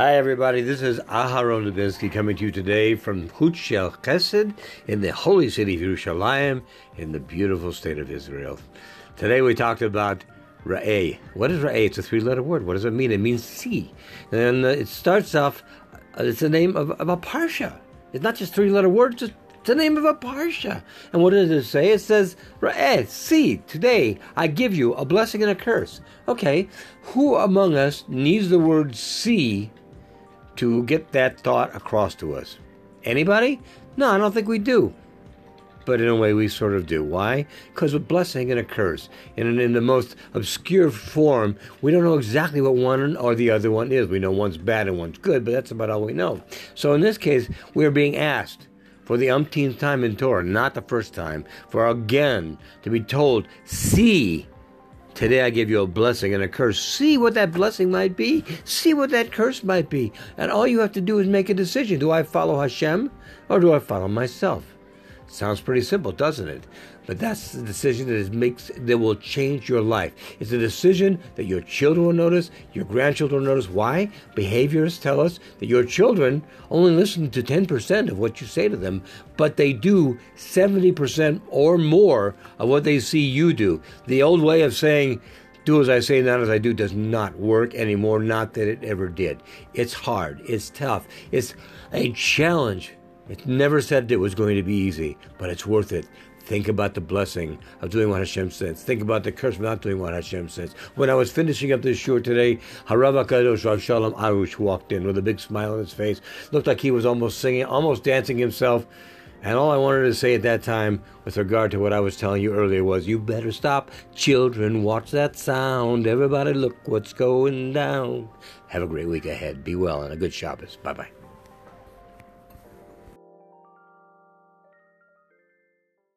Hi, everybody. This is Aharon Lubinsky coming to you today from Chut Shel Chesed in the holy city of Yerushalayim in the beautiful state of Israel. Today we talked about Ra'eh. What is Ra'eh? It's a three letter word. What does it mean? It means see. And uh, it starts off, uh, it's the name of, of a Parsha. It's not just three letter words, it's the name of a Parsha. And what does it say? It says, Ra'eh, see, today I give you a blessing and a curse. Okay, who among us needs the word see to get that thought across to us. Anybody? No, I don't think we do. But in a way, we sort of do. Why? Because a blessing and a curse. And in the most obscure form, we don't know exactly what one or the other one is. We know one's bad and one's good, but that's about all we know. So in this case, we're being asked for the umpteenth time in Torah, not the first time, for again to be told, see Today I give you a blessing and a curse. See what that blessing might be. See what that curse might be. And all you have to do is make a decision. Do I follow Hashem or do I follow myself? Sounds pretty simple, doesn't it? But that's the decision that is makes that will change your life. It's a decision that your children will notice, your grandchildren will notice. Why? Behaviors tell us that your children only listen to 10% of what you say to them, but they do 70% or more of what they see you do. The old way of saying, do as I say, not as I do, does not work anymore. Not that it ever did. It's hard. It's tough. It's a challenge it never said it was going to be easy, but it's worth it. Think about the blessing of doing what Hashem says. Think about the curse of not doing what Hashem says. When I was finishing up this shiur today, Harav HaKadosh Rav Shalom Arush walked in with a big smile on his face. Looked like he was almost singing, almost dancing himself. And all I wanted to say at that time, with regard to what I was telling you earlier, was you better stop. Children, watch that sound. Everybody look what's going down. Have a great week ahead. Be well and a good Shabbos. Bye bye.